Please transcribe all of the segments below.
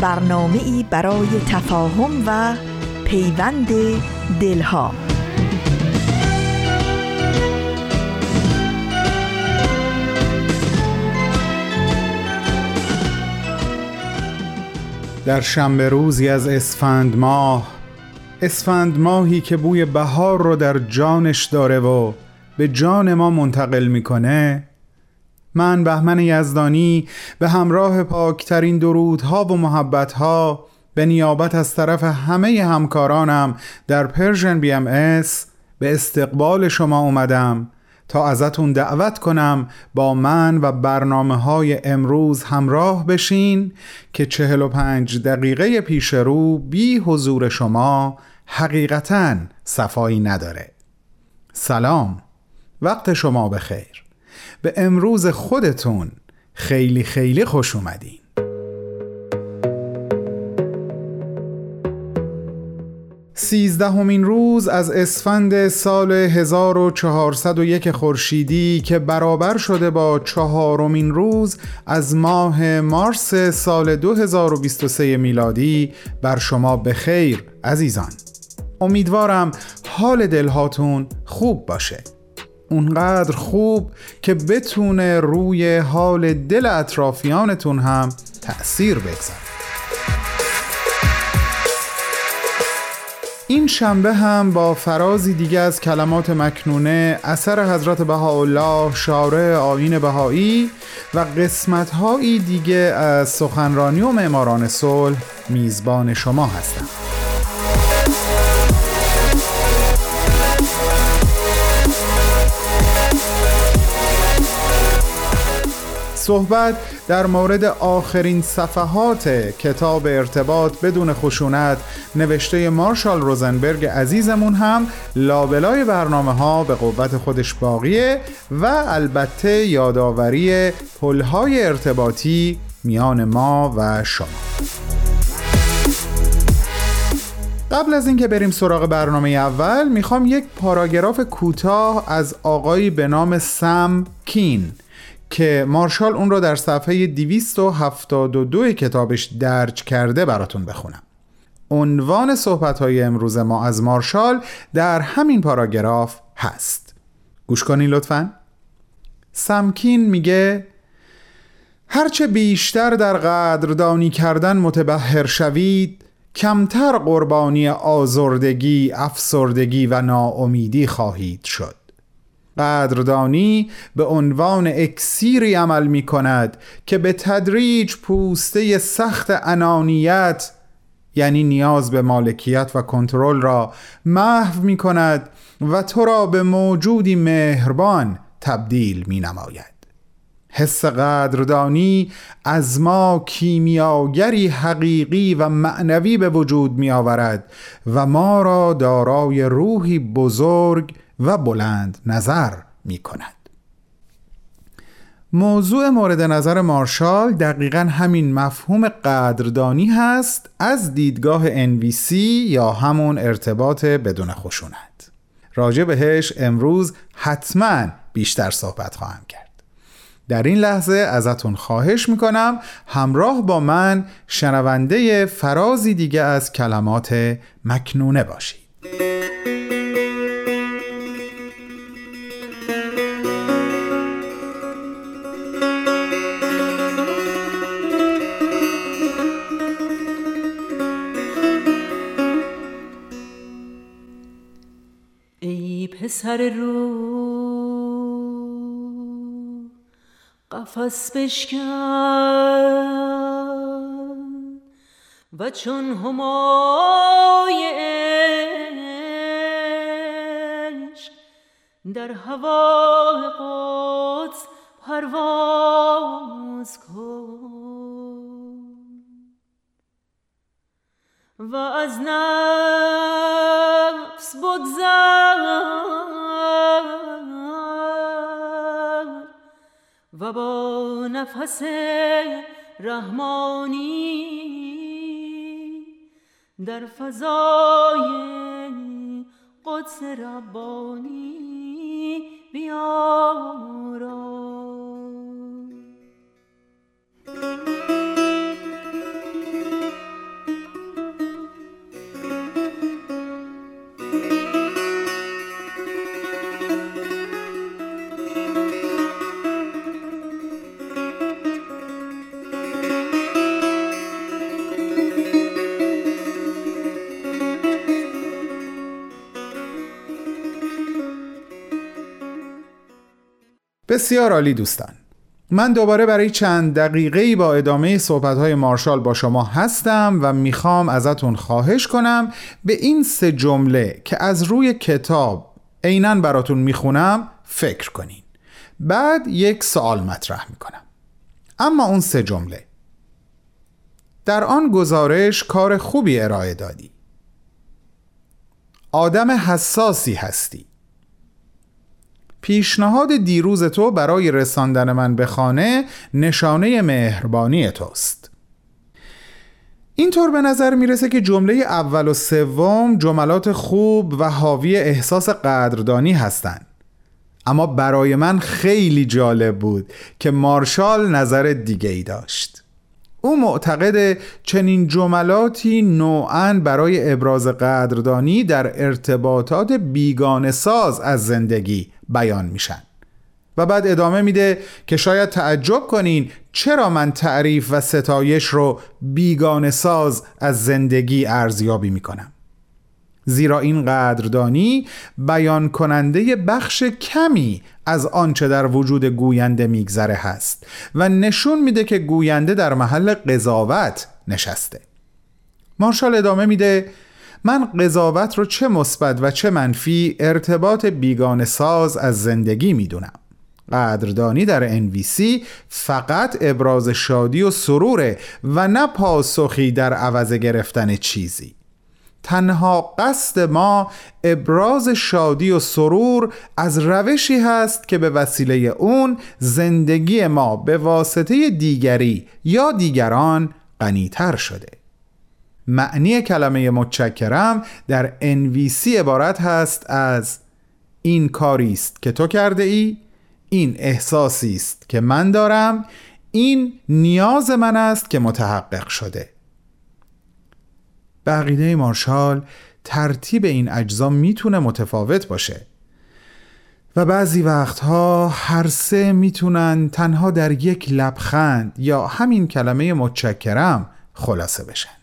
برنامه ای برای تفاهم و پیوند دلها. در شنبه روزی از اسفند ماه اسفند ماهی که بوی بهار رو در جانش داره و به جان ما منتقل می‌کنه من بهمن یزدانی به همراه پاکترین درودها و محبتها به نیابت از طرف همه همکارانم در Persian BMS به استقبال شما اومدم تا ازتون دعوت کنم با من و برنامه های امروز همراه بشین که 45 دقیقه پیش رو بی حضور شما حقیقتا صفایی نداره. سلام. وقت شما بخیر. به امروز خودتون خیلی خیلی خوش اومدین. سیزدهمین روز از اسفند سال 1401 خورشیدی که برابر شده با چهارمین روز از ماه مارس سال 2023 میلادی بر شما بخیر عزیزان. امیدوارم حال دلهاتون خوب باشه. اونقدر خوب که بتونه روی حال دل اطرافیانتون هم تأثیر بگذاره. این شنبه هم با فرازی دیگه از کلمات مکنونه اثر حضرت بهاءالله شارع آین بهایی و قسمتهایی دیگه از سخنرانی و معماران صلح میزبان شما هستم. صحبت در مورد آخرین صفحات کتاب ارتباط بدون خشونت نوشته مارشال روزنبرگ عزیزمون هم لابلای برنامه ها به قوت خودش باقیه و البته یادآوری پلهای ارتباطی میان ما و شما. قبل از اینکه بریم سراغ برنامه اول می‌خوام یک پاراگراف کوتاه از آقایی به نام سم کین که مارشال اون رو در صفحه 272 کتابش درج کرده براتون بخونم. عنوان صحبت های امروز ما از مارشال در همین پاراگراف هست. گوش کنین لطفا. سمکین میگه هرچه بیشتر در قدردانی کردن متبهر شوید کمتر قربانی آزردگی، افسردگی و ناامیدی خواهید شد. قدردانی به عنوان اکسیری عمل می کند که به تدریج پوسته سخت انانیت یعنی نیاز به مالکیت و کنترل را محو می کند و تو را به موجودی مهربان تبدیل می نماید حس قدردانی از ما کیمیاگری حقیقی و معنوی به وجود می آورد و ما را دارای روحی بزرگ و بلند نظر می کند موضوع مورد نظر مارشال دقیقا همین مفهوم قدردانی هست از دیدگاه NVC یا همون ارتباط بدون خشونت. راجع بهش امروز حتما بیشتر صحبت خواهم کرد. در این لحظه ازتون خواهش می‌کنم همراه با من شنونده فرازی دیگه از کلمات مکنونه باشید. پسر رو. قفس بشکن و چون همای عشق در هوا قدس پرواز کن. و از نفس بگذر و با نفس رحمانی در فضای قدس ربانی بیارا بسیار عالی دوستان. من دوباره برای چند دقیقه با ادامه صحبت‌های مارشال با شما هستم و می‌خوام ازتون خواهش کنم به این سه جمله که از روی کتاب عینا براتون می‌خونم فکر کنین. بعد یک سوال مطرح می‌کنم. اما اون سه جمله. در آن گزارش کار خوبی ارائه دادی. آدم حساسی هستی. پیشنهاد دیروز تو برای رساندن من به خانه نشانه مهربانی توست. اینطور به نظر می‌رسه که جمله اول و سوم جملات خوب و حاوی احساس قدردانی هستند اما برای من خیلی جالب بود که مارشال نظر دیگه ای داشت. او معتقد چنین جملاتی نوعا برای ابراز قدردانی در ارتباطات بیگانه ساز از زندگی بیان میشن. و بعد ادامه میده که شاید تعجب کنین چرا من تعریف و ستایش رو بیگانه ساز از زندگی ارزیابی می‌کنم. زیرا این قدردانی بیان کننده بخش کمی از آنچه در وجود گوینده میگذره هست و نشون میده که گوینده در محل قضاوت نشسته. مارشال ادامه میده من قضاوت رو چه مثبت و چه منفی ارتباط بیگان ساز از زندگی می‌دونم. قدردانی در NVC فقط ابراز شادی و سروره و نه پاسخی در عوض گرفتن چیزی. تنها قصد ما ابراز شادی و سرور از روشی هست که به وسیله اون زندگی ما به واسطه دیگری یا دیگران غنیتر شده. معنی کلمه متشکرم در NVC عبارت هست از این کاری است که تو کرده ای این احساسی است که من دارم این نیاز من است که متحقق شده. بقیده مارشال ترتیب این اجزا می‌تونه متفاوت باشه و بعضی وقتها هر سه می‌تونن تنها در یک لبخند یا همین کلمه متشکرم خلاصه بشن.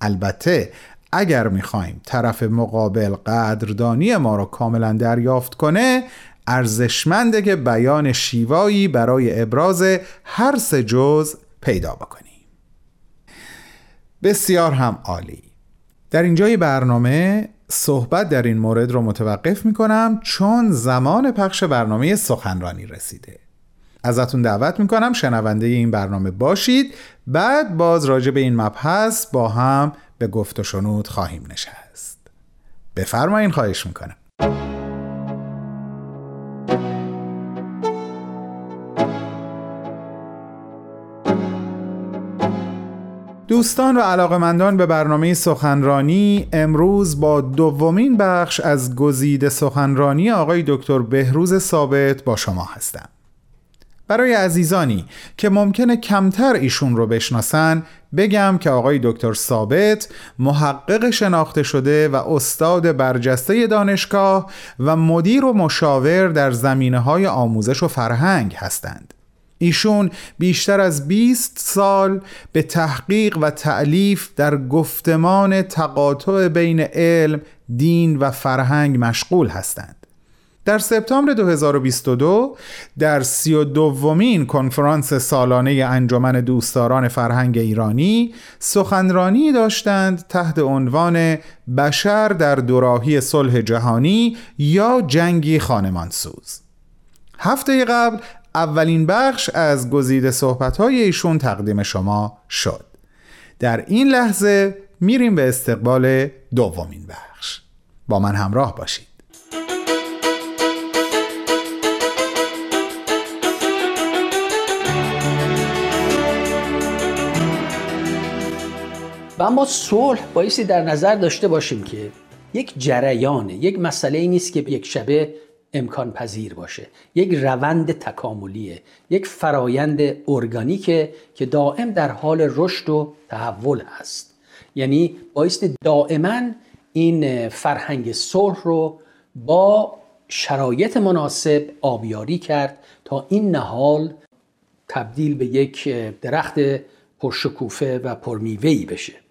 البته اگر می‌خوایم طرف مقابل قدردانی ما رو کاملا دریافت کنه ارزشمنده که بیان شیوایی برای ابراز هر سه جز پیدا بکنیم. بسیار هم عالی. در اینجای برنامه صحبت در این مورد رو متوقف می کنم چون زمان پخش برنامه سخنرانی رسیده. ازتون دعوت می کنم شنونده این برنامه باشید. بعد باز راجع به این مبحث با هم به گفت و شنود خواهیم نشست. بفرمایین خواهش می‌کنم. دوستان و علاقمندان به برنامه سخنرانی امروز با دومین بخش از گزیده سخنرانی آقای دکتر بهروز ثابت با شما هستم. برای عزیزانی که ممکنه کمتر ایشون رو بشناسن بگم که آقای دکتر ثابت محقق شناخته شده و استاد برجسته دانشگاه و مدیر و مشاور در زمینه های آموزش و فرهنگ هستند ایشون بیشتر از 20 سال به تحقیق و تعلیف در گفتمان تقاطع بین علم، دین و فرهنگ مشغول هستند. در سپتامبر 2022 در سی و دومین کنفرانس سالانه انجمن دوستداران فرهنگ ایرانی سخنرانی داشتند تحت عنوان بشر در دوراهی صلح جهانی یا جنگی خانمانسوز هفته قبل اولین بخش از گزیده صحبت‌های ایشون تقدیم شما شد. در این لحظه میریم به استقبال دومین بخش. با من همراه باشید. و اما صلح بایستی در نظر داشته باشیم که یک جریانه یک مسئله ای نیست که یک شبه امکان پذیر باشه. یک روند تکاملیه یک فرایند ارگانیکه که دائم در حال رشد و تحول هست. یعنی بایستی دائما این فرهنگ صلح رو با شرایط مناسب آبیاری کرد تا این نهال تبدیل به یک درخت پرشکوفه و پرمیوهی بشه.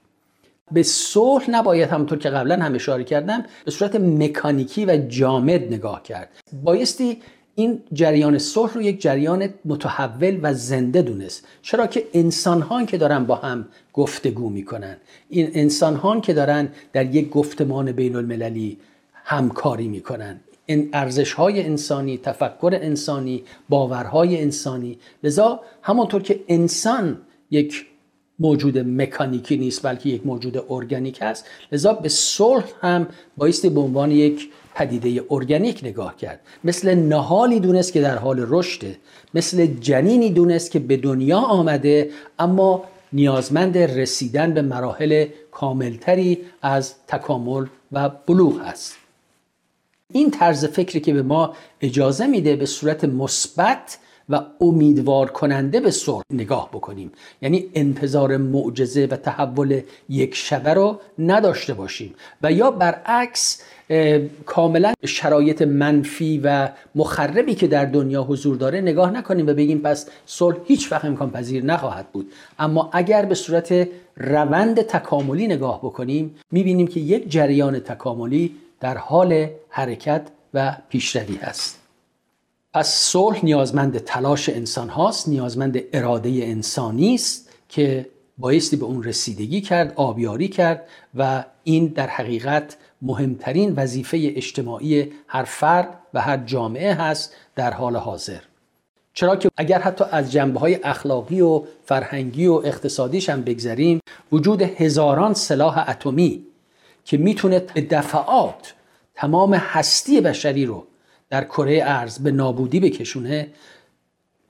به صلح نباید همونطور که قبلا هم اشاره کردم به صورت مکانیکی و جامد نگاه کرد. بایستی این جریان صلح رو یک جریان متحول و زنده دونست. چرا که انسان ها که دارن با هم گفتگو می‌کنن. این انسان ها که دارن در یک گفتمان بین المللی همکاری می‌کنن. این ارزش های انسانی تفکر انسانی باورهای انسانی. لذا همانطور که انسان یک موجود مکانیکی نیست بلکه یک موجود ارگانیک است. لذا به صلح هم بایستی به عنوان یک پدیده ارگانیک نگاه کرد. مثل نهالی دونست که در حال رشده مثل جنینی دونست که به دنیا آمده اما نیازمند رسیدن به مراحل کاملتری از تکامل و بلوغ است. این طرز فکری که به ما اجازه میده به صورت مثبت و امیدوار کننده به صلح نگاه بکنیم. یعنی انتظار معجزه و تحول یک شبه رو نداشته باشیم. و یا برعکس کاملا شرایط منفی و مخربی که در دنیا حضور داره نگاه نکنیم و بگیم پس صلح هیچ وقت امکان پذیر نخواهد بود. اما اگر به صورت روند تکاملی نگاه بکنیم می‌بینیم که یک جریان تکاملی در حال حرکت و پیشروی است پس صلح نیازمند تلاش انسان هاست نیازمند اراده انسانی است که بایستی به اون رسیدگی کرد آبیاری کرد و این در حقیقت مهمترین وظیفه اجتماعی هر فرد و هر جامعه هست در حال حاضر. چرا که اگر حتی از جنبه های اخلاقی و فرهنگی و اقتصادیش هم بگذریم وجود هزاران سلاح اتمی که می‌تونه به دفعات تمام هستی بشری رو در کره ارز به نابودی بکشونه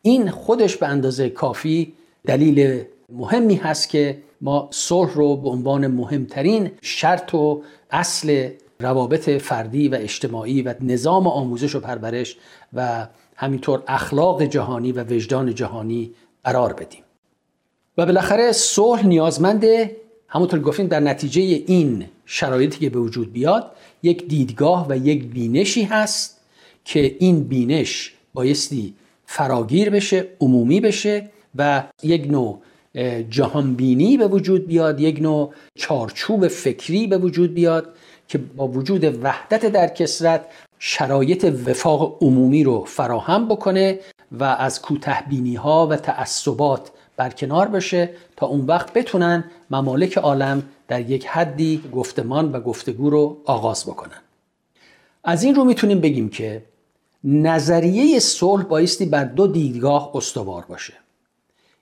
این خودش به اندازه کافی دلیل مهمی هست که ما صلح رو به عنوان مهمترین شرط و اصل روابط فردی و اجتماعی و نظام آموزش و پرورش و همینطور اخلاق جهانی و وجدان جهانی قرار بدیم. و بالاخره صلح نیازمند همونطور گفتیم در نتیجه این شرایطی که به وجود بیاد یک دیدگاه و یک بینشی هست که این بینش بایستی فراگیر بشه عمومی بشه و یک نوع جهانبینی به وجود بیاد یک نوع چارچوب فکری به وجود بیاد که با وجود وحدت در کسرت شرایط وفاق عمومی رو فراهم بکنه و از کوتهبینی ها و تعصبات برکنار بشه تا اون وقت بتونن ممالک عالم در یک حدی گفتمان و گفتگو رو آغاز بکنن. از این رو می‌تونیم بگیم که نظریه صلح بایستی بر دو دیدگاه استوار باشه.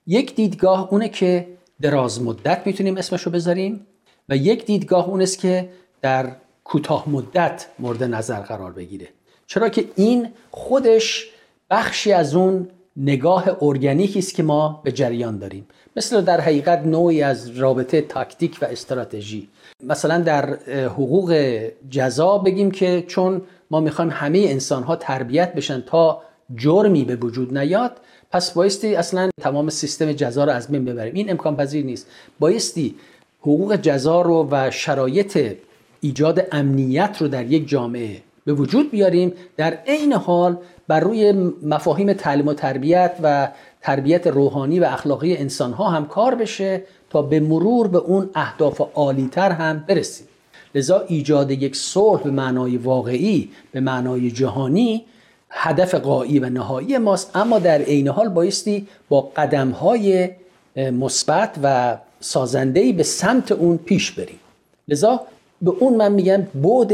یک دیدگاه اونه که دراز مدت می‌تونیم اسمشو بذاریم و یک دیدگاه اون است که در کوتاه مدت مورد نظر قرار بگیره. چرا که این خودش بخشی از اون نگاه ارگانیکی است که ما به جریان داریم. مثل در حقیقت نوعی از رابطه تاکتیک و استراتژی. مثلا در حقوق جزا بگیم که چون ما می‌خوایم همه انسان ها تربیت بشن تا جرمی به وجود نیاد. پس بایستی اصلا تمام سیستم جزا رو از بین ببریم. این امکان پذیر نیست. بایستی حقوق جزا رو و شرایط ایجاد امنیت رو در یک جامعه به وجود بیاریم. در عین حال بر روی مفاهیم تعلیم و تربیت و تربیت روحانی و اخلاقی انسان ها هم کار بشه تا به مرور به اون اهداف عالیتر هم برسیم. لذا ایجاد یک صلح به معنای واقعی به معنای جهانی هدف قایی و نهایی ماست. اما در عین حال بایستی با قدم های مثبت و سازندهی به سمت اون پیش بریم. لذا به اون من میگم بود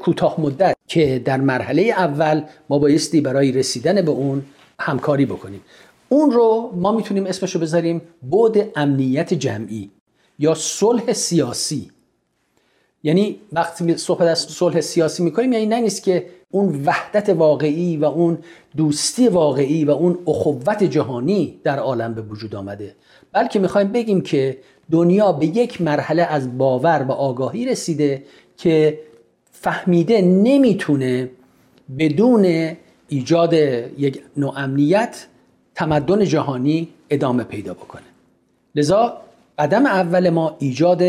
کوتاه مدت که در مرحله اول ما بایستی برای رسیدن به اون همکاری بکنیم. اون رو ما می‌تونیم اسمش رو بذاریم بود امنیت جمعی یا صلح سیاسی. یعنی وقتی صحبت از صلح سیاسی می‌کنیم یعنی نه نیست که اون وحدت واقعی و اون دوستی واقعی و اون اخوت جهانی در عالم به وجود آمده. بلکه می‌خوایم بگیم که دنیا به یک مرحله از باور و آگاهی رسیده که فهمیده نمی‌تونه بدون ایجاد یک نوع امنیت تمدن جهانی ادامه پیدا بکنه. لذا قدم اول ما ایجاد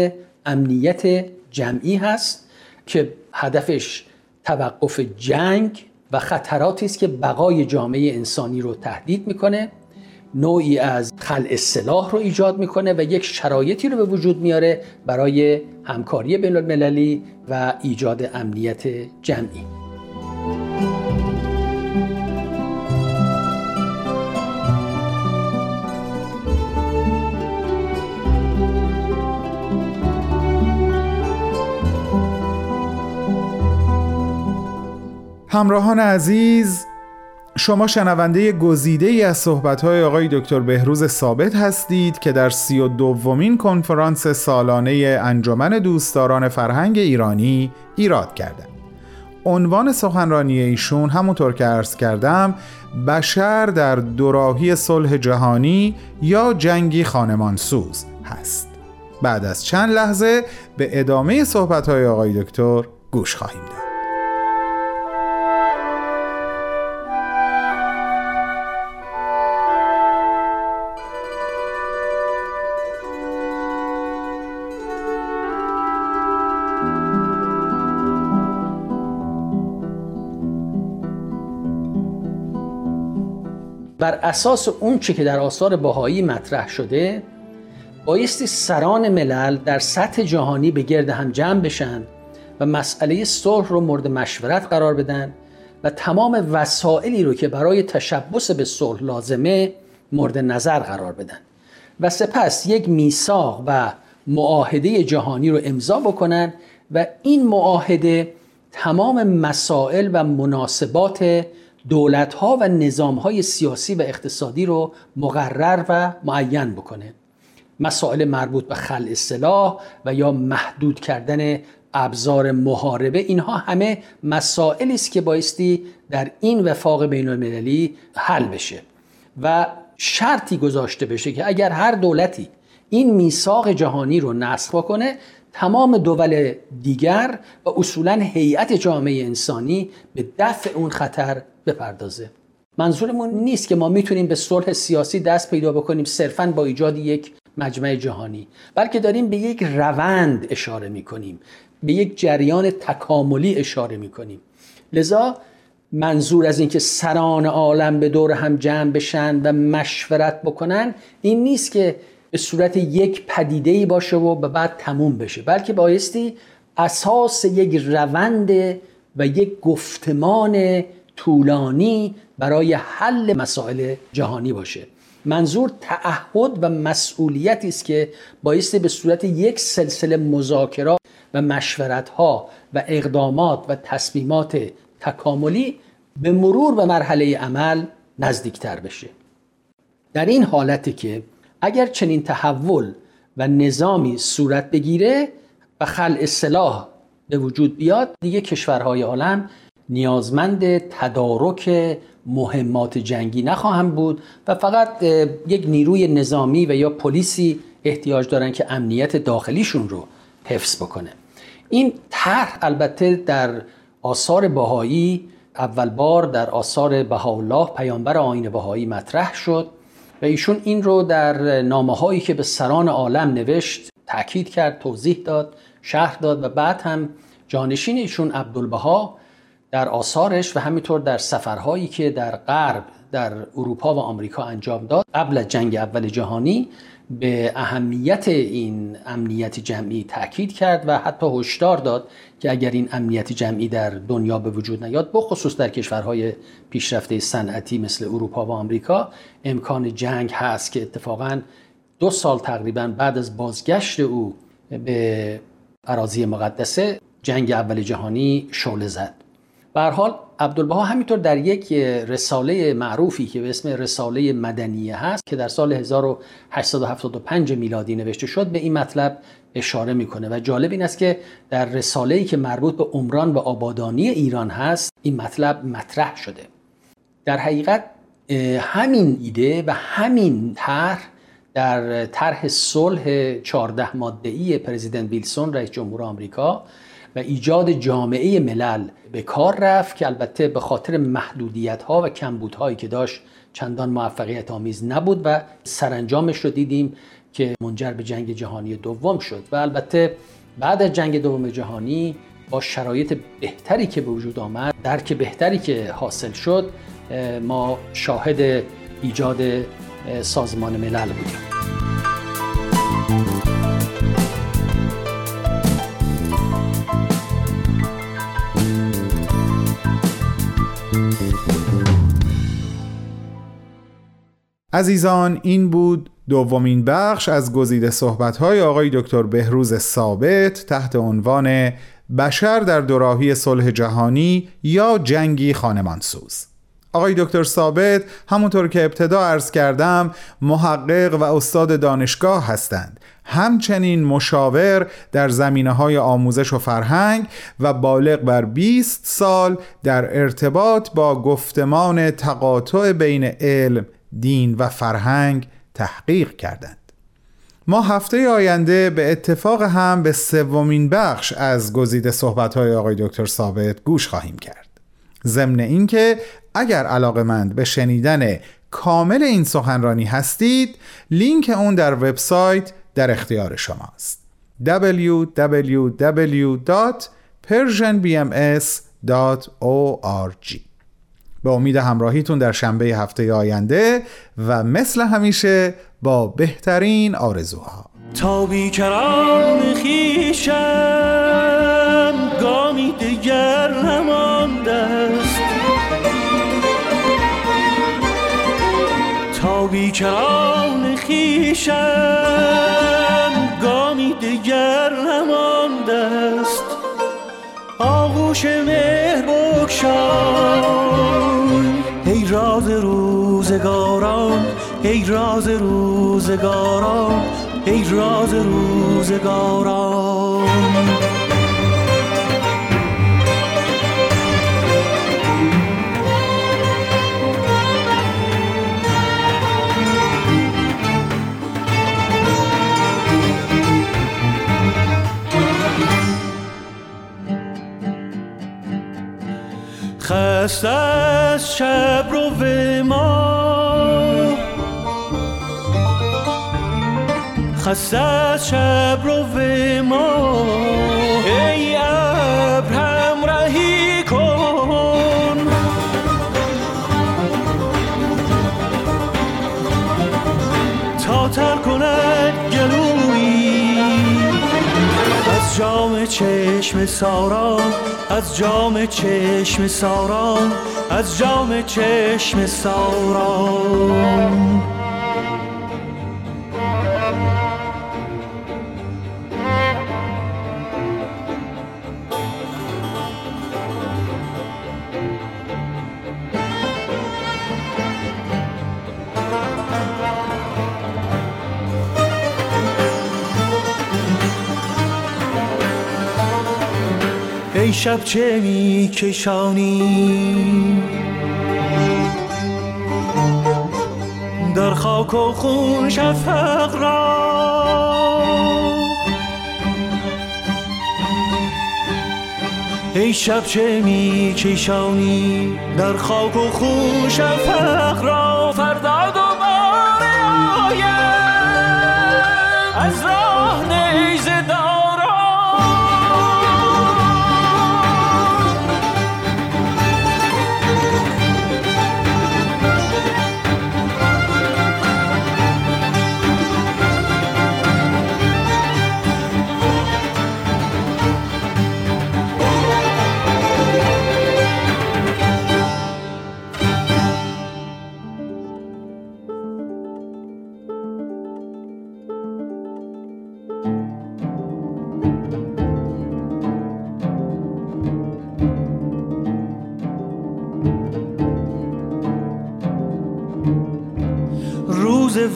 امنیت جمعی هست که هدفش توقف جنگ و خطراتی است که بقای جامعه انسانی رو تهدید می‌کنه نوعی از خلع سلاح رو ایجاد می‌کنه و یک شرایطی رو به وجود میاره برای همکاری بین المللی و ایجاد امنیت جمعی. همراهان عزیز شما شنونده گزیده ای از صحبت‌های آقای دکتر بهروز ثابت هستید که در سی و دومین کنفرانس سالانه انجمن دوستداران فرهنگ ایرانی ایراد کردند. عنوان سخنرانی ایشون همونطور که عرض کردم بشر در دوراهی صلح جهانی یا جنگی خانمانسوز هست. بعد از چند لحظه به ادامه صحبت‌های آقای دکتر گوش خواهیم داد. بر اساس اون چه که در آثار باهایی مطرح شده بایستی سران ملل در سطح جهانی به گرد هم جمع بشن و مسئله صلح رو مورد مشورت قرار بدن و تمام وسایلی رو که برای تشبس به صلح لازمه مورد نظر قرار بدن و سپس یک میثاق و معاهده جهانی رو امضا بکنن و این معاهده تمام مسائل و مناسبات دولت ها و نظام های سیاسی و اقتصادی رو مقرر و معین بکنه. مسائل مربوط به خلع سلاح و یا محدود کردن ابزار محاربه اینها همه مسائلی است که بایستی در این وفاق بین المللی حل بشه و شرطی گذاشته بشه که اگر هر دولتی این میثاق جهانی رو نسخ بکنه تمام دول دیگر و اصولا هیئت جامعه انسانی به دفع اون خطر بپردازه. منظورمون نیست که ما می‌تونیم به صلح سیاسی دست پیدا بکنیم صرفا با ایجاد یک مجمع جهانی بلکه داریم به یک روند اشاره می‌کنیم به یک جریان تکاملی اشاره می‌کنیم. لذا منظور از اینکه سران عالم به دور هم جمع بشن و مشورت بکنن این نیست که به صورت یک پدیده ای باشه و بعد تموم بشه بلکه بایستی اساس یک روند و یک گفتمان طولانی برای حل مسائل جهانی باشه. منظور تعهد و مسئولیتی است که بایستی به صورت یک سلسله مذاکرات و مشورت ها و اقدامات و تصمیمات تکاملی به مرور به مرحله عمل نزدیکتر بشه. در این حالتی که اگر چنین تحول و نظامی صورت بگیره و خلع سلاح به وجود بیاد دیگه کشورهای عالم نیازمند تدارک مهمات جنگی نخواهم بود و فقط یک نیروی نظامی و یا پلیسی احتیاج دارن که امنیت داخلیشون رو حفظ بکنه. این طرح البته در آثار بهایی اول بار در آثار بهاءالله پیامبر آین بهایی مطرح شد. و ایشون این رو در نامه هایی که به سران عالم نوشت تاکید کرد توضیح داد شرح داد و بعد هم جانشین ایشون عبدالبها در آثارش و همینطور در سفرهایی که در غرب در اروپا و آمریکا انجام داد. قبل از جنگ اول جهانی به اهمیت این امنیت جمعی تاکید کرد و حتی هشدار داد که اگر این امنیت جمعی در دنیا به وجود نیاد بخصوص در کشورهای پیشرفته صنعتی مثل اروپا و آمریکا امکان جنگ هست که اتفاقا دو سال تقریبا بعد از بازگشت او به اراضی مقدسه جنگ اول جهانی شعله زد. به حال عبدالبها همینطور در یک رساله معروفی که به اسم رساله مدنیه هست که در سال 1875 میلادی نوشته شد به این مطلب اشاره می‌کنه و جالب این است که در رساله‌ای که مربوط به عمران و آبادانی ایران هست این مطلب مطرح شده. در حقیقت همین ایده و همین طرح در طرح صلح 14 ماده‌ای پرزیدنت ویلسون رئیس جمهور آمریکا و ایجاد جامعه ملل به کار رفت که البته به خاطر محدودیت ها و کمبودهایی که داشت چندان موفقیت آمیز نبود و سرانجامش رو دیدیم که منجر به جنگ جهانی دوم شد و البته بعد از جنگ دوم جهانی با شرایط بهتری که به وجود آمد درک بهتری که حاصل شد ما شاهد ایجاد سازمان ملل بودیم. عزیزان این بود دومین بخش از گزیده صحبت‌های آقای دکتر بهروز ثابت تحت عنوان بشر در دوراهی صلح جهانی یا جنگی خانمانسوز. آقای دکتر ثابت همونطور که ابتدا عرض کردم محقق و استاد دانشگاه هستند. همچنین مشاور در زمینه های آموزش و فرهنگ و بالغ بر 20 سال در ارتباط با گفتمان تقاطع بین علم، دین و فرهنگ تحقیق کردند. ما هفته آینده به اتفاق هم به سومین بخش از گزیده صحبت‌های آقای دکتر ثابت گوش خواهیم کرد. ضمن اینکه اگر علاقمند به شنیدن کامل این سخنرانی هستید لینک اون در وبسایت در اختیار شماست. www.persianbms.org به امید همراهیتون در شنبه هفته آینده و مثل همیشه با بهترین آرزوها. تا بیکران خیشم گامی دیگر نمانده است. تا بیکران خیشم گامی دیگر نمانده است. آغوش مهر راز روزگاران ای راز روزگاران ای راز روزگاران. خست از شب رو ما خست از شب رو ما ای ابر همراهی کن. تا تر کند گلوی از جام چشم ساران از جام چشم ساران از جام چشم ساران شب چه می کشانی در خاک و خون شفق را. ای شب چه می کشانی در خاک و خون شفق را. فردا دوباره آیم. از راه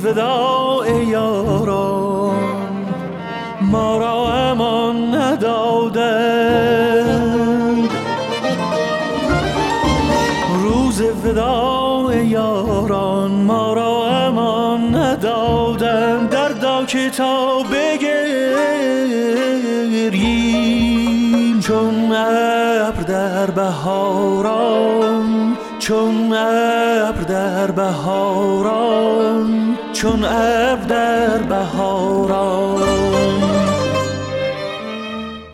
وداع یاران ما را امان ندادند. روز وداع یاران ما را امان ندادند. در دا کتاب بگریم چون ابر در بهاران چون ابر در بهاران. چون ابر در بهاران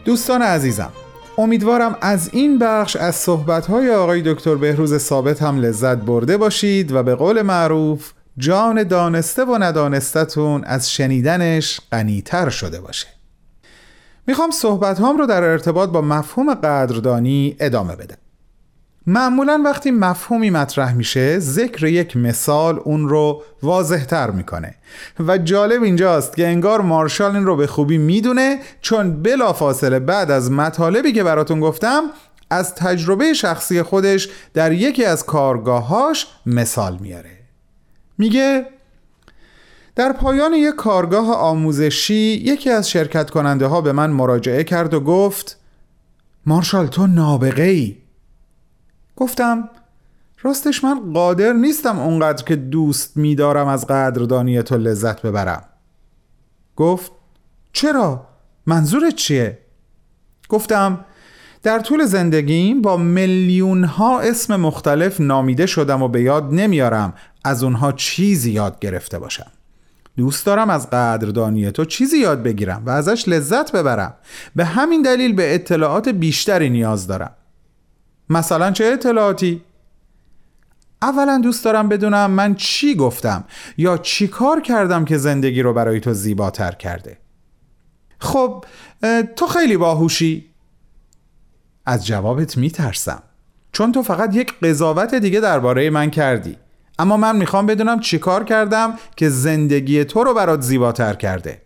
دوستان عزیزم امیدوارم از این بخش از صحبت‌های آقای دکتر بهروز ثابت هم لذت برده باشید و به قول معروف جان دانسته و ندانستتون از شنیدنش غنیتر شده باشه. می‌خوام صحبت رو در ارتباط با مفهوم قدردانی ادامه بدم. معمولا وقتی مفهومی مطرح میشه ذکر یک مثال اون رو واضح تر می‌کنه. و جالب اینجاست که انگار مارشال این رو به خوبی می‌دونه چون بلا فاصله بعد از مطالبی که براتون گفتم از تجربه شخصی خودش در یکی از کارگاهاش مثال میاره. میگه در پایان یک کارگاه آموزشی یکی از شرکت کننده ها به من مراجعه کرد و گفت مارشال تو نابغه ای گفتم راستش من قادر نیستم اونقدر که دوست میدارم از قدردانی تو لذت ببرم گفت چرا؟ منظورت چیه؟ گفتم در طول زندگیم با میلیون ها اسم مختلف نامیده شدم و به یاد نمیارم از اونها چیزی یاد گرفته باشم دوست دارم از قدردانی تو چیزی یاد بگیرم و ازش لذت ببرم به همین دلیل به اطلاعات بیشتری نیاز دارم مثلا چه اطلاعاتی؟ اولا دوست دارم بدونم من چی گفتم یا چی کار کردم که زندگی رو برای تو زیباتر کرده. خب تو خیلی باهوشی. از جوابت میترسم چون تو فقط یک قضاوت دیگه درباره من کردی. اما من می‌خوام بدونم چی کار کردم که زندگی تو رو برات زیباتر کرده.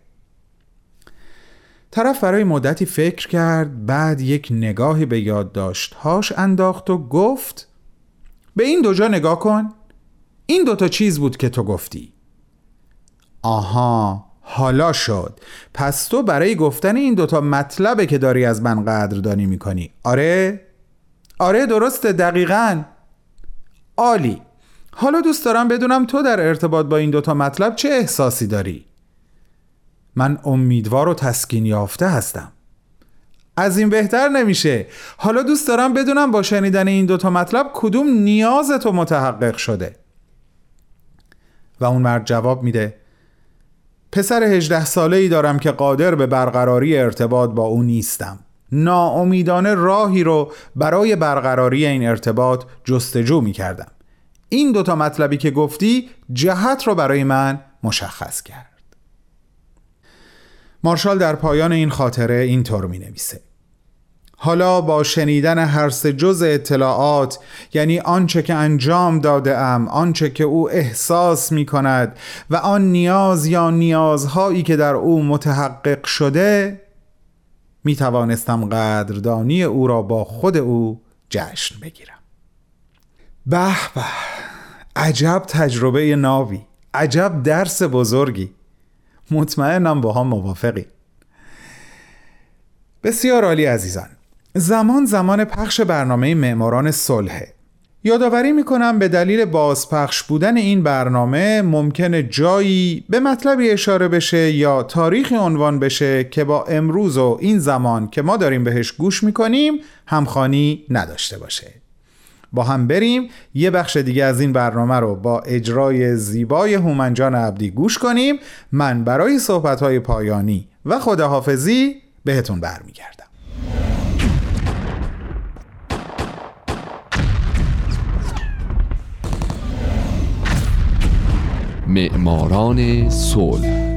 طرف برای مدتی فکر کرد بعد یک نگاهی به یادداشتهاش انداخت و گفت به این دو جا نگاه کن. این دوتا چیز بود که تو گفتی. آها حالا شد. پس تو برای گفتن این دوتا مطلبه که داری از من قدردانی می‌کنی. آره؟ آره درسته دقیقا. عالی. حالا دوست دارم بدونم تو در ارتباط با این دوتا مطلب چه احساسی داری؟ من امیدوار و تسکین یافته هستم. از این بهتر نمیشه. حالا دوست دارم بدونم با شنیدن این دوتا مطلب کدوم نیاز تو متحقق شده. و اون مرد جواب میده پسر هجده ساله ای دارم که قادر به برقراری ارتباط با او نیستم. ناامیدانه راهی رو برای برقراری این ارتباط جستجو می کردم این دوتا مطلبی که گفتی جهت رو برای من مشخص کرد. مارشال در پایان این خاطره اینطور می نویسه حالا با شنیدن هر سه جز اطلاعات یعنی آنچه که انجام داده ام آنچه که او احساس می کند و آن نیاز یا نیازهایی که در او متحقق شده می توانستم قدردانی او را با خود او جشن بگیرم. به به عجب تجربه ناوی عجب درس بزرگی. مطمئنم با هم موافقی. بسیار عالی عزیزان. زمان زمان پخش برنامه معماران صلحه. یادآوری می‌کنم به دلیل بازپخش بودن این برنامه ممکنه جایی به مطلبی اشاره بشه یا تاریخی عنوان بشه که با امروز و این زمان که ما داریم بهش گوش می‌کنیم همخانی نداشته باشه. با هم بریم. یه بخش دیگه از این برنامه رو با اجرای زیبای هومنجان عبدی گوش کنیم. من برای صحبتهای پایانی و خداحافظی بهتون برمیگردم. معماران صلح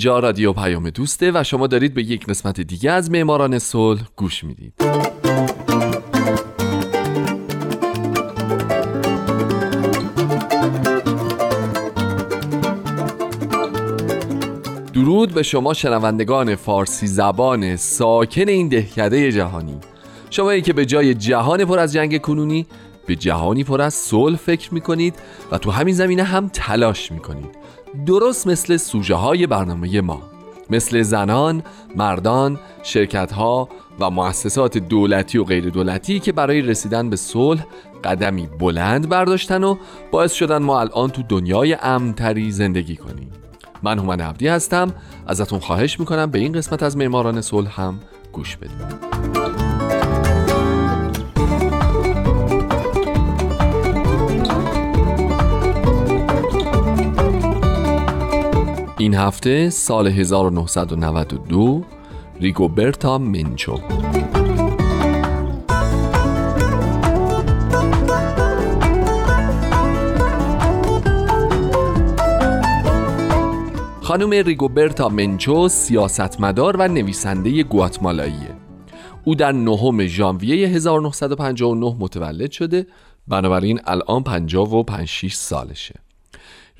اینجا رادیو پیام دوسته و شما دارید به یک قسمت دیگه از معماران صلح گوش می‌دید. درود به شما شنوندگان فارسی زبان ساکن این دهکده جهانی. شمایی که به جای جهان پر از جنگ کنونی به جهانی پر از صلح فکر می‌کنید و تو همین زمینه هم تلاش می‌کنید. درست مثل سوژه های برنامه ما. مثل زنان، مردان، شرکت ها و مؤسسات دولتی و غیر دولتی که برای رسیدن به صلح قدمی بلند برداشتن و باعث شدن ما الان تو دنیای امنتری زندگی کنیم. من هومن عبدی هستم. ازتون خواهش می‌کنم به این قسمت از معماران صلح هم گوش بدید. این هفته سال 1992 ریگوبرتا منچو. خانم ریگوبرتا منچو سیاستمدار و نویسنده گواتمالاییه او در نهم ژانویه 1959 متولد شده بنابراین الان 55 سالشه.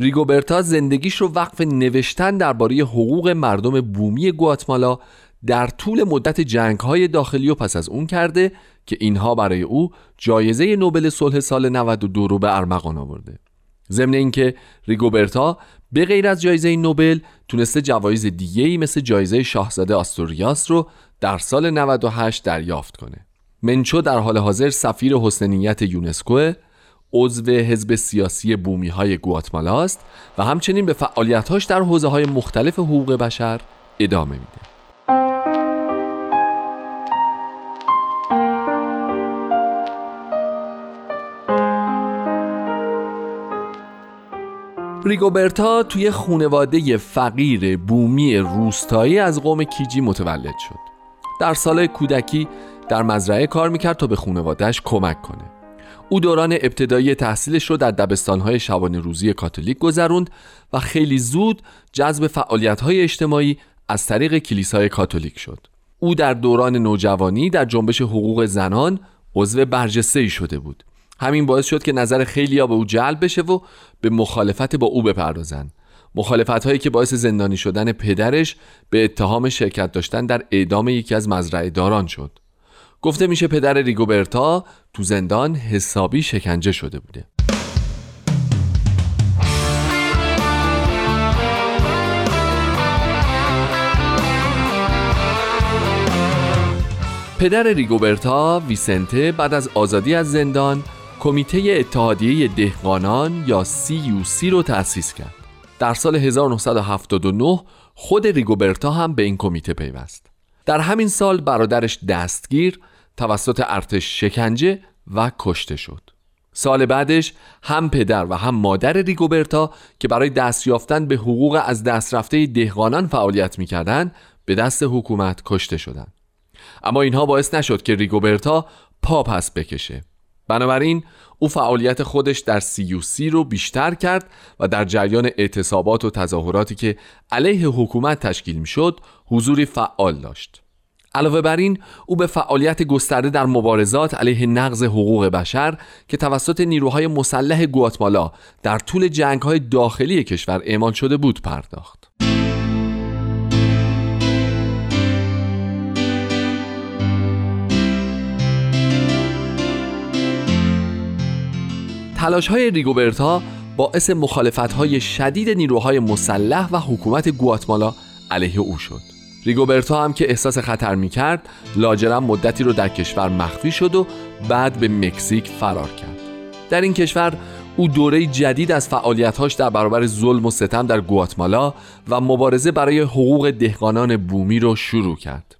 ریگوبرتا زندگیش رو وقف نوشتن درباره حقوق مردم بومی گواتمالا در طول مدت جنگ های داخلی و پس از اون کرده که اینها برای او جایزه نوبل صلح سال 92 رو به ارمغان آورده. ضمن اینکه ریگوبرتا به غیر از جایزه نوبل تونسته جوایز دیگه ای مثل جایزه شاهزاده آستوریاس رو در سال 98 دریافت کنه. منچو در حال حاضر سفیر حسنیت یونسکو عضو حزب سیاسی بومی های گواتمالا است و همچنین به فعالیتهاش در حوزه های مختلف حقوق بشر ادامه میده. ریگوبرتا توی خونواده فقیر بومی روستایی از قوم کیجی متولد شد. در سال کودکی در مزرعه کار می‌کرد تا به خونوادهش کمک کنه. او دوران ابتدایی تحصیلش رو در دبستانهای شبانه روزی کاتولیک گذروند و خیلی زود جذب فعالیتهای اجتماعی از طریق کلیسای کاتولیک شد. او در دوران نوجوانی در جنبش حقوق زنان عضو برجسته شده بود. همین باعث شد که نظر خیلی ها به او جلب بشه و به مخالفت با او بپردازن. مخالفت هایی که باعث زندانی شدن پدرش به اتهام شرکت داشتن در اعدام یکی از مزرعه داران شد. گفته میشه پدر ریگوبرتا تو زندان حسابی شکنجه شده بوده پدر ریگوبرتا ویسنته بعد از آزادی از زندان کمیته اتحادیه دهقانان یا CUC رو تأسیس کرد. در سال 1979 خود ریگوبرتا هم به این کمیته پیوست. در همین سال برادرش دستگیر توسط ارتش شکنجه و کشته شد. سال بعدش هم پدر و هم مادر ریگوبرتا که برای دست یافتن به حقوق از دست رفته دهقانان فعالیت می‌کردند به دست حکومت کشته شدند. اما اینها باعث نشد که ریگوبرتا پا پس بکشه بنابراین او فعالیت خودش در سی رو بیشتر کرد و در جریان اعتصابات و تظاهراتی که علیه حکومت تشکیل می شد حضوری فعال داشت علاوه بر این او به فعالیت گسترده در مبارزات علیه نقض حقوق بشر که توسط نیروهای مسلح گواتمالا در طول جنگهای داخلی کشور اعمال شده بود پرداخت. تلاش های ریگوبرتا باعث مخالفت های شدید نیروهای مسلح و حکومت گواتمالا علیه او شد. ریگوبرتا هم که احساس خطر می کرد لاجرم مدتی رو در کشور مخفی شد و بعد به مکزیک فرار کرد. در این کشور او دوره جدید از فعالیتهاش در برابر ظلم و ستم در گواتمالا و مبارزه برای حقوق دهقانان بومی رو شروع کرد.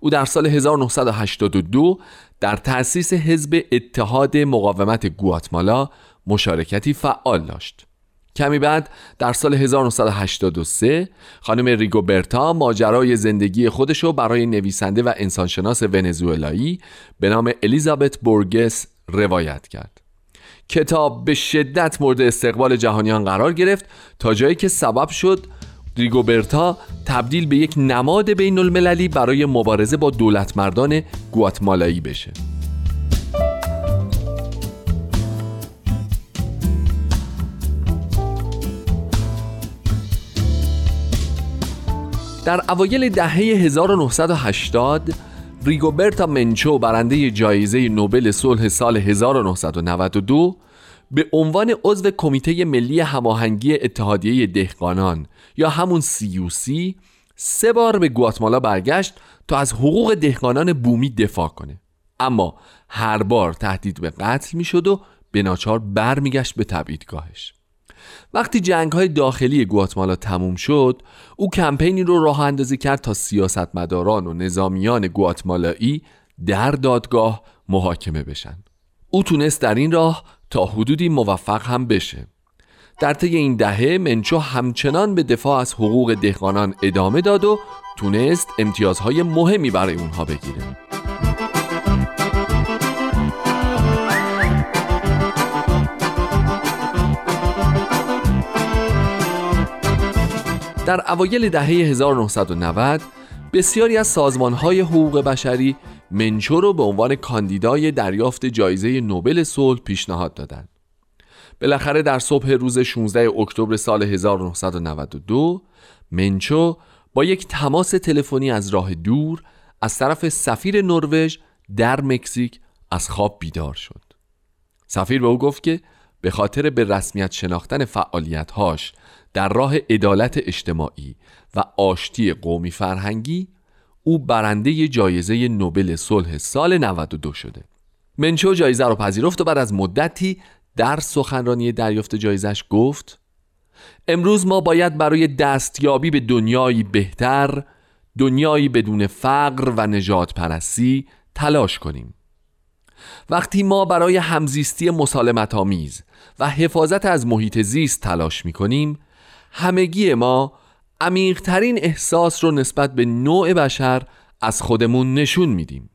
او در سال 1982 در تأسیس حزب اتحاد مقاومت گواتمالا مشارکتی فعال داشت. کمی بعد در سال 1983 خانم ریگوبرتا ماجرای زندگی خودش رو برای نویسنده و انسانشناس ونزوئلایی به نام الیزابت بورگس روایت کرد. کتاب به شدت مورد استقبال جهانیان قرار گرفت تا جایی که سبب شد ریگوبرتا تبدیل به یک نماد بین المللی برای مبارزه با دولت مردان گواتمالایی بشه. در اوایل دهه 1980 ریگوبرتا منچو برنده جایزه نوبل صلح سال 1992 به عنوان عضو کمیته ملی هماهنگی اتحادیه دهقانان یا همون CUC سه بار به گواتمالا برگشت تا از حقوق دهقانان بومی دفاع کنه. اما هر بار تهدید به قتل می‌شد و به ناچار برمیگشت به تبعیدگاهش. وقتی جنگ های داخلی گواتمالا تموم شد او کمپینی رو راه اندازی کرد تا سیاستمداران و نظامیان گواتمالایی در دادگاه محاکمه بشن. او تونست در این راه تا حدودی موفق هم بشه. در طی این دهه منچو همچنان به دفاع از حقوق دهقانان ادامه داد و تونست امتیازهای مهمی برای اونها بگیره. در اوایل دهه 1990 بسیاری از سازمانهای حقوق بشری منچو رو به عنوان کاندیدای دریافت جایزه نوبل صلح پیشنهاد دادند. بالاخره در صبح روز 16 اکتبر سال 1992 منچو با یک تماس تلفنی از راه دور از طرف سفیر نروژ در مکزیک از خواب بیدار شد. سفیر به او گفت که به خاطر به رسمیت شناختن فعالیتهاش در راه عدالت اجتماعی و آشتی قومی فرهنگی او برنده جایزه نوبل صلح سال 92 شده. منچو جایزه رو پذیرفت و بعد از مدتی در سخنرانی دریافت جایزش گفت امروز ما باید برای دستیابی به دنیایی بهتر دنیایی بدون فقر و نجات پرستی تلاش کنیم. وقتی ما برای همزیستی مسالمت آمیز و حفاظت از محیط زیست تلاش می کنیم همگی ما عمیقترین احساس رو نسبت به نوع بشر از خودمون نشون میدیم.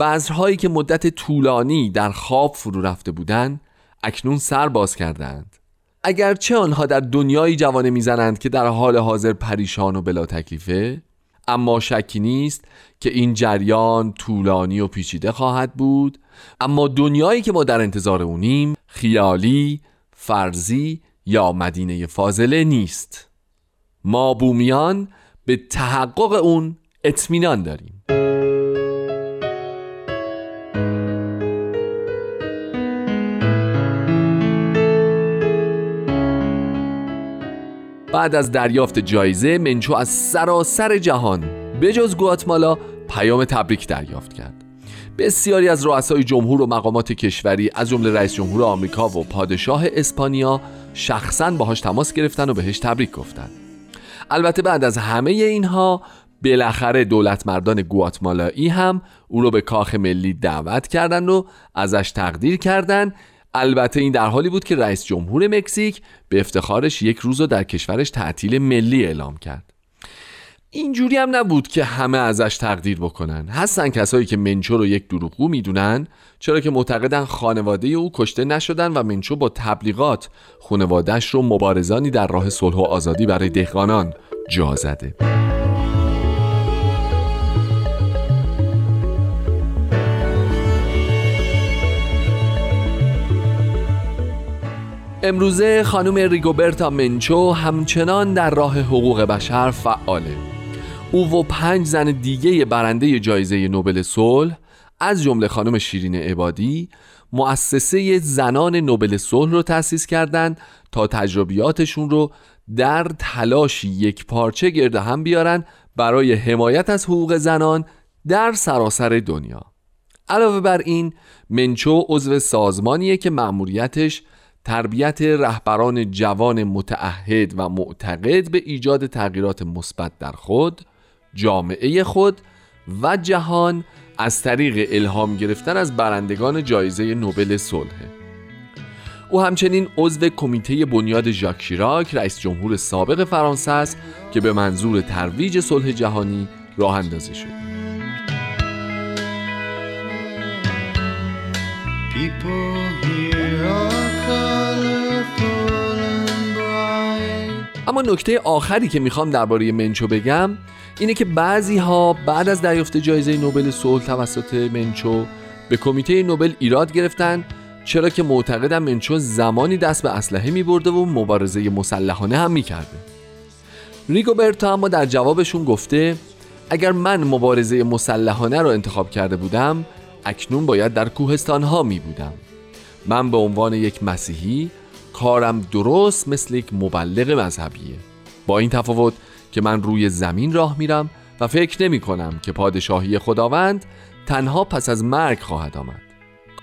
بذرهایی که مدت طولانی در خواب فرو رفته بودند اکنون سر باز کردند. اگرچه آنها در دنیایی جوانه می‌زنند که در حال حاضر پریشان و بلا تکلیفه اما شکی نیست که این جریان طولانی و پیچیده خواهد بود. اما دنیایی که ما در انتظار اونیم خیالی، فرضی یا مدینه فاضله نیست. ما بومیان به تحقق اون اطمینان داریم. بعد از دریافت جایزه منچو از سراسر جهان بجز گواتمالا پیام تبریک دریافت کرد. بسیاری از رؤسای جمهور و مقامات کشوری از جمله رئیس جمهور آمریکا و پادشاه اسپانیا شخصا باهاش تماس گرفتن و بهش تبریک گفتن. البته بعد از همه اینها بالاخره دولت مردان گواتمالایی هم او رو به کاخ ملی دعوت کردند و ازش تقدیر کردند البته این در حالی بود که رئیس جمهور مکزیک به افتخارش یک روز رو در کشورش تعطیل ملی اعلام کرد. اینجوری هم نبود که همه ازش تقدیر بکنن. هستن کسایی که منچو رو یک دروغگو می‌دونن چرا که معتقدن خانواده او کشته نشدن و منچو با تبلیغات خانوادهش رو مبارزانی در راه صلح و آزادی برای دهقانان جا زده. امروزه خانم ریگوبرتا منچو همچنان در راه حقوق بشر فعاله. او و پنج زن دیگه برنده جایزه نوبل صلح از جمله خانم شیرین عبادی مؤسسه زنان نوبل صلح رو تأسیس کردند تا تجربیاتشون رو در تلاشی یک پارچه گرد هم بیارن برای حمایت از حقوق زنان در سراسر دنیا. علاوه بر این منچو عضو سازمانیه که مأموریتش تربیت رهبران جوان متعهد و معتقد به ایجاد تغییرات مثبت در خود جامعه خود و جهان از طریق الهام گرفتن از برندگان جایزه نوبل صلح. او همچنین عضو کمیته بنیاد ژاک شیراک رئیس جمهور سابق فرانسه است که به منظور ترویج صلح جهانی راه اندازی شد. اما نکته آخری که می‌خوام درباره منچو بگم اینه که بعضی ها بعد از دریافت جایزه نوبل صلح توسط منچو به کمیته نوبل ایراد گرفتن چرا که معتقدم منچو زمانی دست به اسلحه می برده و مبارزه مسلحانه هم می ریگوبرتا اما در جوابشون گفته اگر من مبارزه مسلحانه رو انتخاب کرده بودم اکنون باید در کوهستان ها می بودم من به عنوان یک مسیحی کارم درست مثل یک مبلغ مذهبیه. با این تفاوت که من روی زمین راه میرم و فکر نمی کنم که پادشاهی خداوند تنها پس از مرگ خواهد آمد.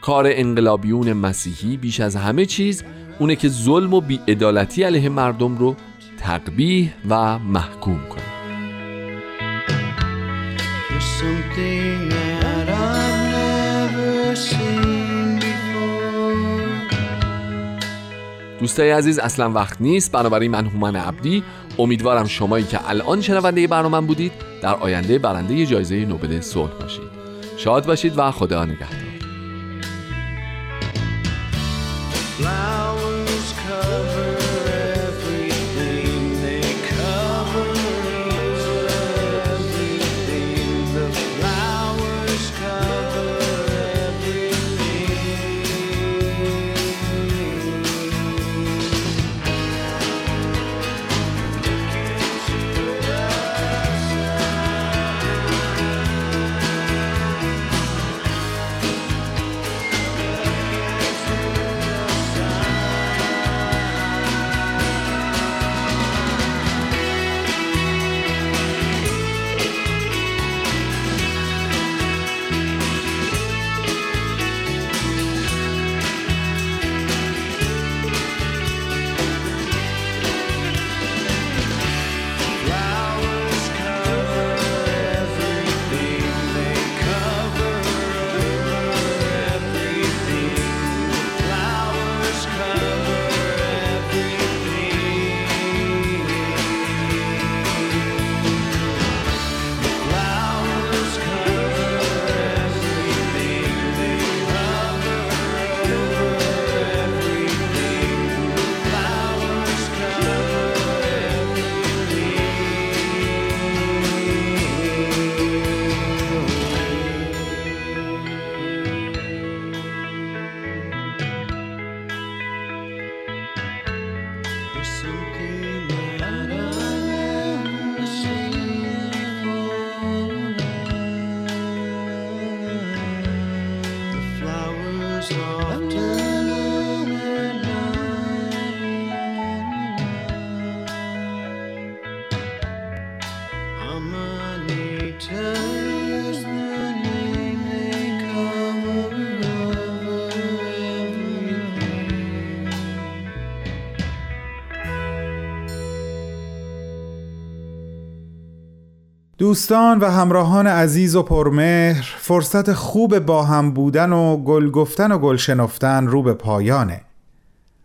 کار انقلابیون مسیحی بیش از همه چیز اونه که ظلم و بیعدالتی علیه مردم رو تقبیح و محکوم کنه. دوستای عزیز اصلا وقت نیست. بنابراین من هومن عبدی. امیدوارم شمایی که الان شنونده برنامه بودید در آینده برنده جایزه نوبل صلح باشید. شاد باشید و خدا نگهدار. دوستان و همراهان عزیز و پرمهر فرصت خوب با هم بودن و گل گفتن و گل شنفتن رو به پایانه.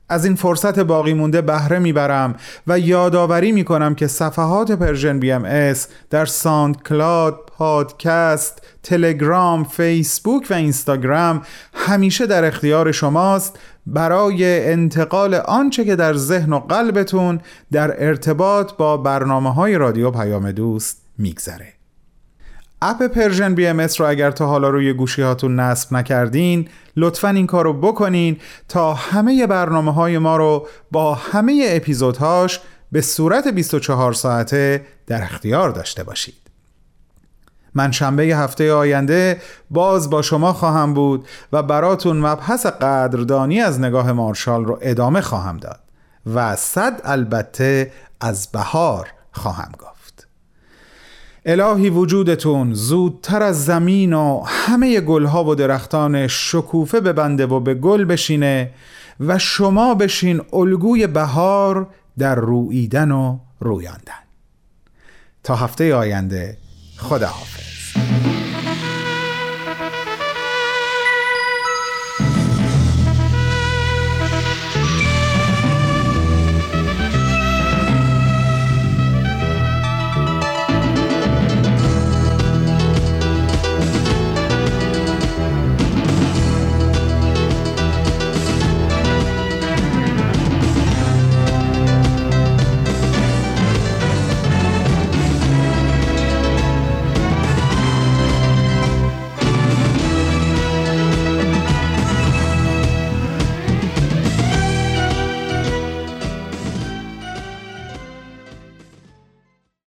از این فرصت باقی مونده بهره می‌برم و یادآوری می‌کنم که صفحات Persian BMS در SoundCloud، پادکست، تلگرام، فیسبوک و اینستاگرام همیشه در اختیار شماست. برای انتقال آنچه که در ذهن و قلبتون در ارتباط با برنامه های رادیو پیام دوست میگذره. اپ Persian BM رو اگر تا حالا روی گوشی هاتون نصب نکردین لطفا این کار رو بکنین تا همه برنامه های ما رو با همه اپیزودهاش به صورت 24 ساعته در اختیار داشته باشید. من شنبه هفته آینده باز با شما خواهم بود و براتون مبحث قدردانی از نگاه مارشال رو ادامه خواهم داد و صد البته از بهار خواهم گفت. الهی وجودتون زودتر از زمین و همه گلها و درختان شکوفه ببنده و به گل بشینه و شما بشین الگوی بهار در رویدن و رویاندن. تا هفته آینده خداحافظ.